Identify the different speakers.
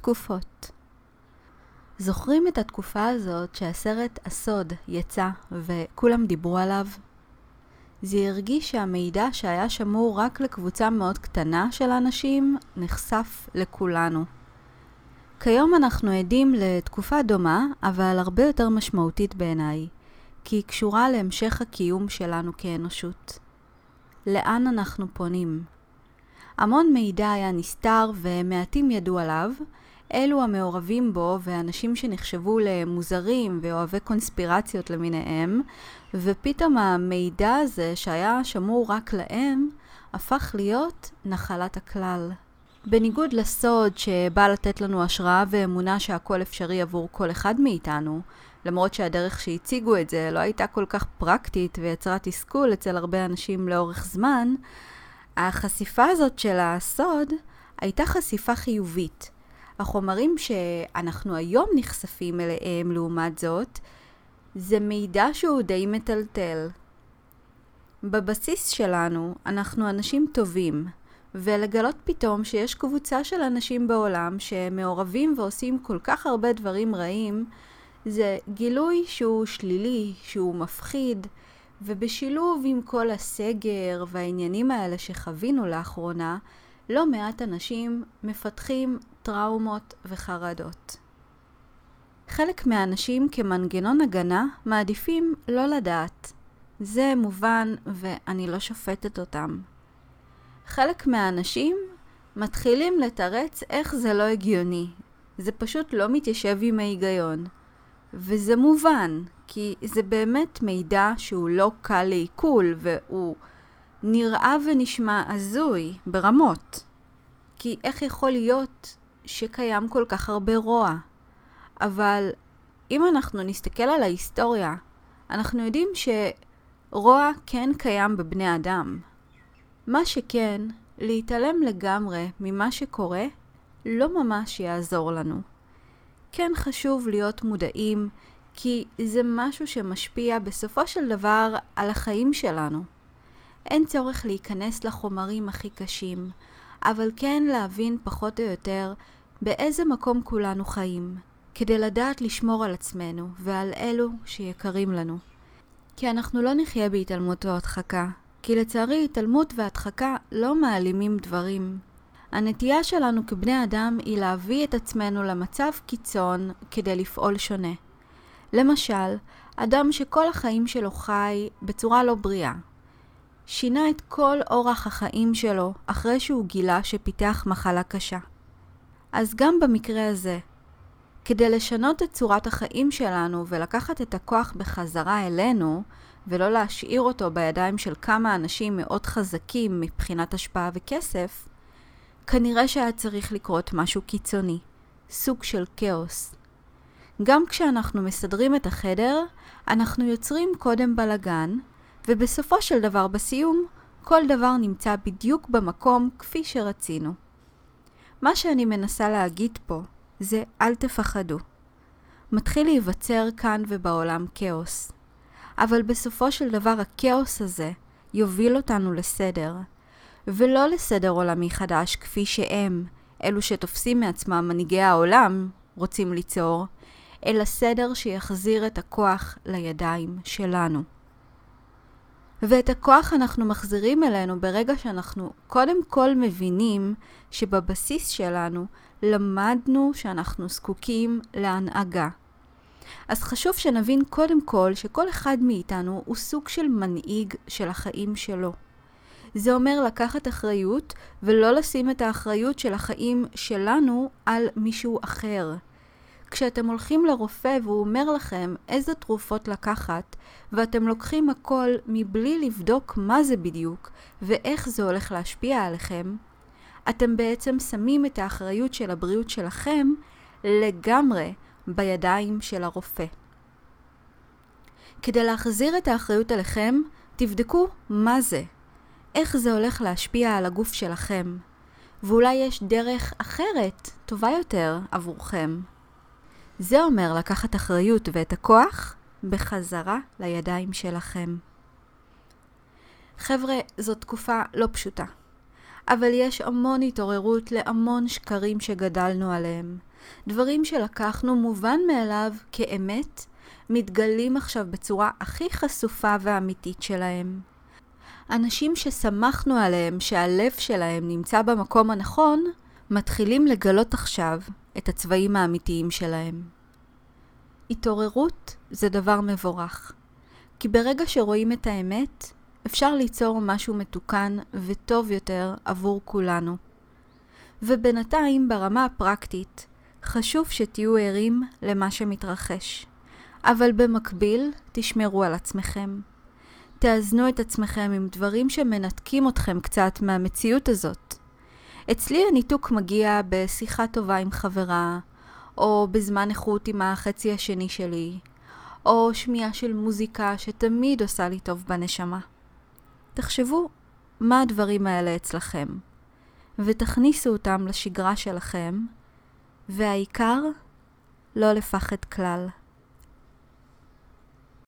Speaker 1: תקופות. זוכרים את התקופה הזאת שהסרט הסוד יצא וכולם דיברו עליו? זה הרגיש שהמידע שהיה שמור רק לקבוצה מאוד קטנה של אנשים נחשף לכולנו. כיום אנחנו עדים לתקופה דומה, אבל הרבה יותר משמעותית בעיניי, כי היא קשורה להמשך הקיום שלנו כאנושות. לאן אנחנו פונים? המון מידע היה נסתר ומעטים ידעו עליו, אלו המעורבים בו ואנשים שנחשבו למוזרים ואוהבי קונספירציות למיניהם, ופתאום המידע הזה שהיה שמור רק להם, הפך להיות נחלת הכלל. בניגוד לסוד שבא לתת לנו השראה ואמונה שהכל אפשרי עבור כל אחד מאיתנו, למרות שהדרך שהציגו את זה לא הייתה כל כך פרקטית ויצרה תסכול אצל הרבה אנשים לאורך זמן, החשיפה הזאת של הסוד הייתה חשיפה חיובית. החומרים שאנחנו היום נחשפים אליהם לעומת זאת, זה מידע שהוא די מטלטל. בבסיס שלנו אנחנו אנשים טובים, ולגלות פתאום שיש קבוצה של אנשים בעולם שמעורבים ועושים כל כך הרבה דברים רעים, זה גילוי שהוא שלילי, שהוא מפחיד, ובשילוב עם כל הסגר והעניינים האלה שחווינו לאחרונה, לא מעט אנשים מפתחים טראומות וחרדות. חלק מהאנשים כמנגנון הגנה מעדיפים לא לדעת. זה מובן ואני לא שופטת אותם. חלק מהאנשים מתחילים לתרץ איך זה לא הגיוני. זה פשוט לא מתיישב עם ההיגיון. וזה מובן, כי זה באמת מידע שהוא לא קל לעיכול והוא נראה ונשמע הזוי ברמות. כי איך יכול להיות שקיים כל כך הרבה רוע? אבל אם אנחנו נסתכל על ההיסטוריה, אנחנו יודעים שרוע כן קיים בבני אדם. מה שכן, להתעלם לגמרי ממה שקורה לא ממש יעזור לנו. כן חשוב להיות מודעים, כי זה משהו שמשפיע בסופו של דבר על החיים שלנו. אין צורך להיכנס לחומרים הכי קשים, אבל כן להבין פחות או יותר באיזה מקום כולנו חיים, כדי לדעת לשמור על עצמנו ועל אלו שיקרים לנו. כי אנחנו לא נחיה בהתעלמות או הדחקה, כי לצערי התעלמות והדחקה לא מעלימים דברים. הנטייה שלנו כבני אדם היא להביא את עצמנו למצב קיצון כדי לפעול שונה. למשל, אדם שכל החיים שלו חי בצורה לא בריאה. שינה את כל אורח החיים שלו אחרי שהוא גילה שפיתח מחלה קשה. אז גם במקרה הזה, כדי לשנות את צורת החיים שלנו ולקחת את הכוח בחזרה אלינו, ולא להשאיר אותו בידיים של כמה אנשים מאוד חזקים מבחינת השפעה וכסף, כנראה שהיה צריך לקרות משהו קיצוני, סוג של כאוס. גם כשאנחנו מסדרים את החדר, אנחנו יוצרים קודם בלגן, ובסופו של דבר בסיום, כל דבר נמצא בדיוק במקום כפי שרצינו. מה שאני מנסה להגיד פה זה אל תפחדו. מתחיל להיווצר כאן ובעולם כאוס. אבל בסופו של דבר הכאוס הזה יוביל אותנו לסדר, ולא לסדר עולמי חדש כפי שהם, אלו שתופסים מעצמם מנהיגי העולם, רוצים ליצור, אלא סדר שיחזיר את הכוח לידיים שלנו. ואת הכוח אנחנו מחזירים אלינו ברגע שאנחנו קודם כל מבינים שבבסיס שלנו למדנו שאנחנו זקוקים להנהגה. אז חשוב שנבין קודם כל שכל אחד מאיתנו הוא סוג של מנהיג של החיים שלו. זה אומר לקחת אחריות ולא לשים את האחריות של החיים שלנו על מישהו אחר. כשאתם הולכים לרופא והוא אומר לכם איזה תרופות לקחת, ואתם לוקחים הכל מבלי לבדוק מה זה בדיוק ואיך זה הולך להשפיע עליכם, אתם בעצם שמים את האחריות של הבריאות שלכם לגמרי בידיים של הרופא. כדי להחזיר את האחריות עליכם, תבדקו מה זה, איך זה הולך להשפיע על הגוף שלכם, ואולי יש דרך אחרת, טובה יותר, עבורכם. זה אומר לקחת אחריות ואת הכוח בחזרה לידיים שלכם. חבר'ה, זו תקופה לא פשוטה, אבל יש המון התעוררות להמון שקרים שגדלנו עליהם, דברים שלקחנו מובן מאליו כאמת, מתגלים עכשיו בצורה הכי חשופה ואמיתית שלהם. אנשים שסמכנו עליהם שהלב שלהם נמצא במקום הנכון, מתחילים לגלות עכשיו את הצבעים האמיתיים שלהם. התעוררות זה דבר מבורך, כי ברגע שרואים את האמת, אפשר ליצור משהו מתוקן וטוב יותר עבור כולנו. ובינתיים, ברמה הפרקטית, חשוב שתהיו ערים למה שמתרחש. אבל במקביל, תשמרו על עצמכם. תאזנו את עצמכם עם דברים שמנתקים אתכם קצת מהמציאות הזאת. אצלי הניתוק מגיע בשיחה טובה עם חברה, או בזמן איכות עם החצי השני שלי, או שמיעה של מוזיקה שתמיד עושה לי טוב בנשמה. תחשבו מה הדברים האלה אצלכם, ותכניסו אותם לשגרה שלכם, והעיקר, לא לפחד כלל.